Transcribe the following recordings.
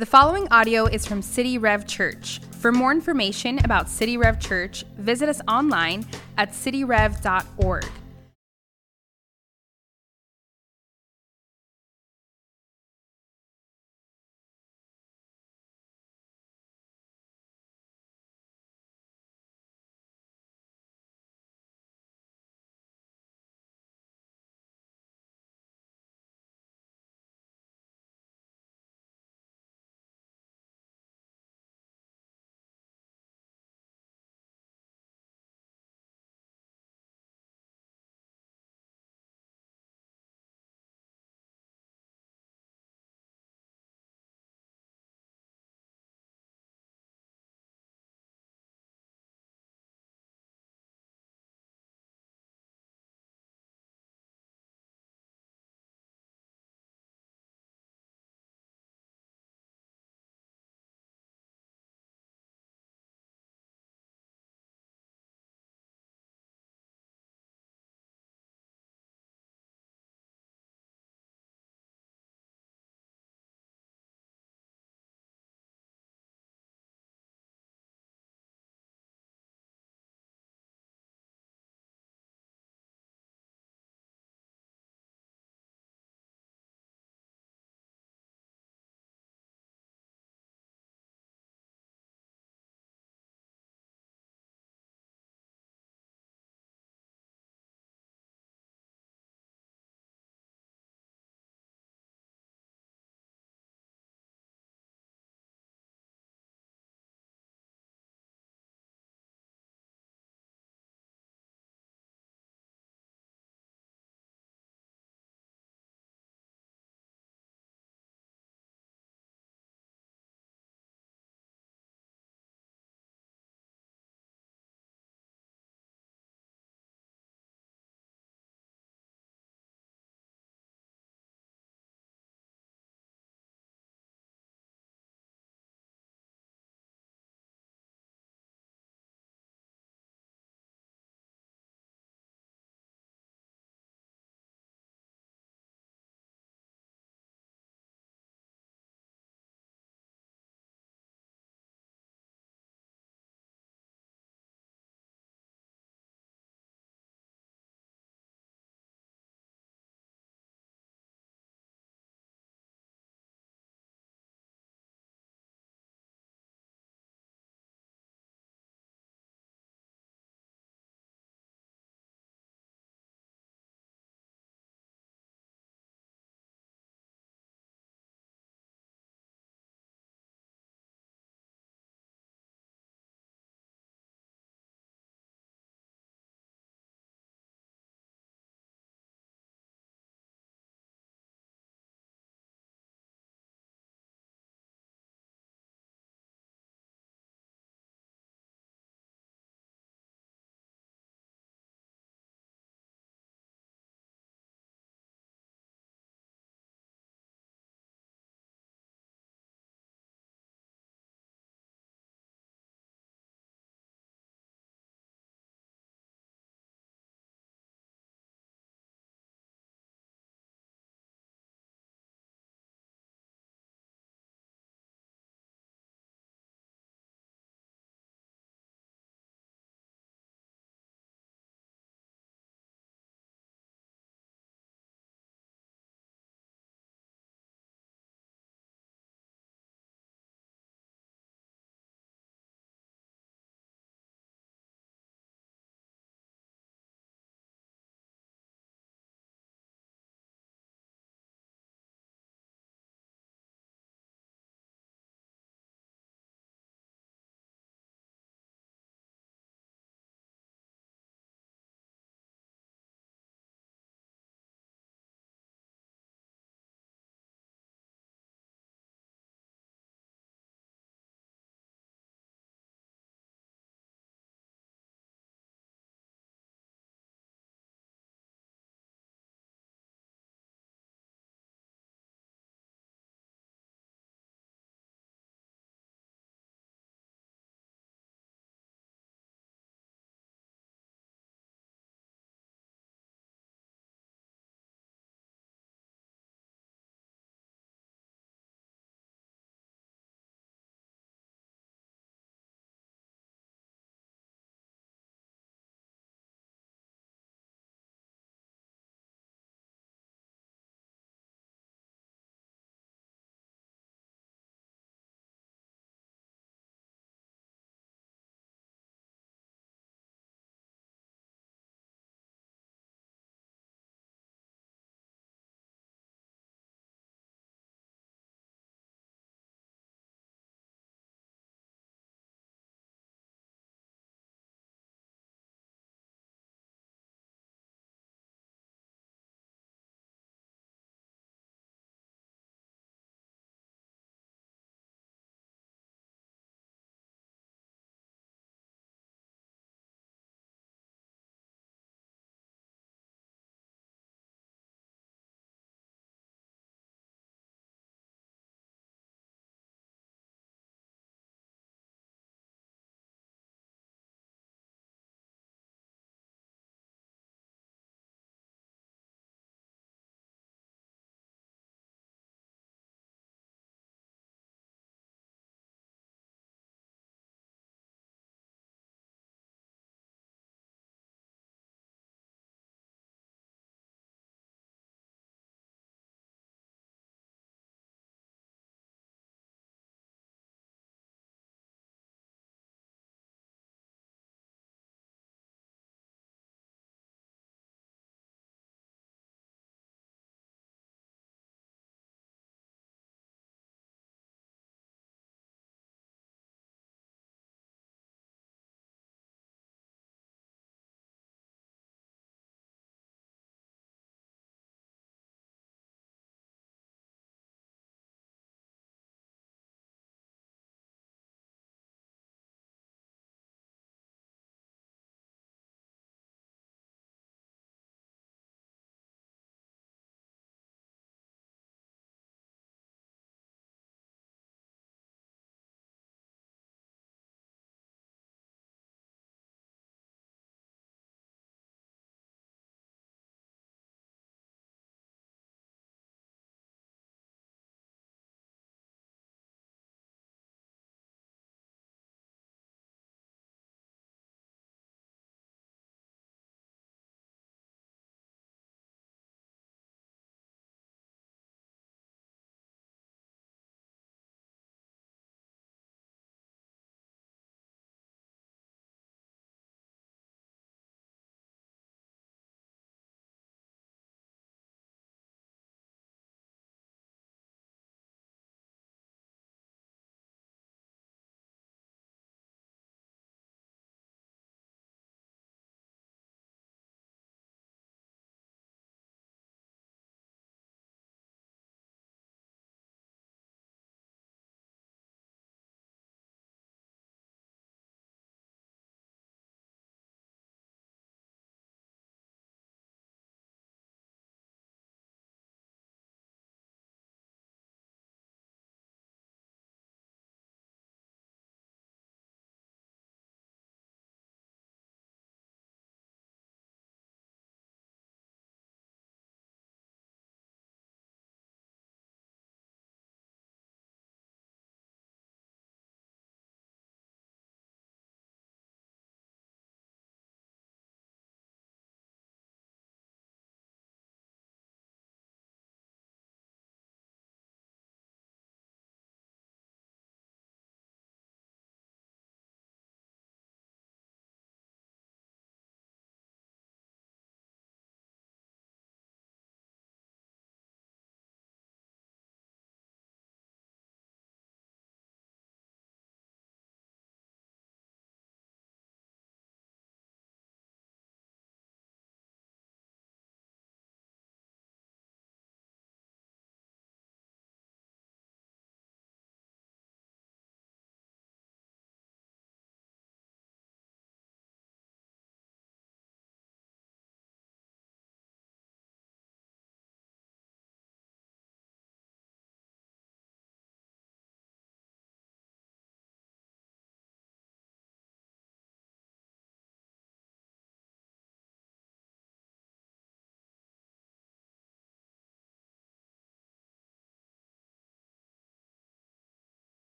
The following audio is from City Rev Church. For more information about City Rev Church, visit us online at cityrev.org.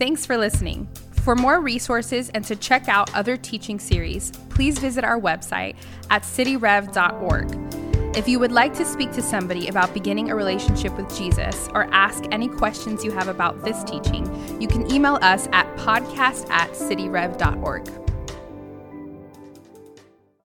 Thanks for listening. For more resources and to check out other teaching series, please visit our website at cityrev.org. If you would like to speak to somebody about beginning a relationship with Jesus or ask any questions you have about this teaching, you can email us at podcast at cityrev.org.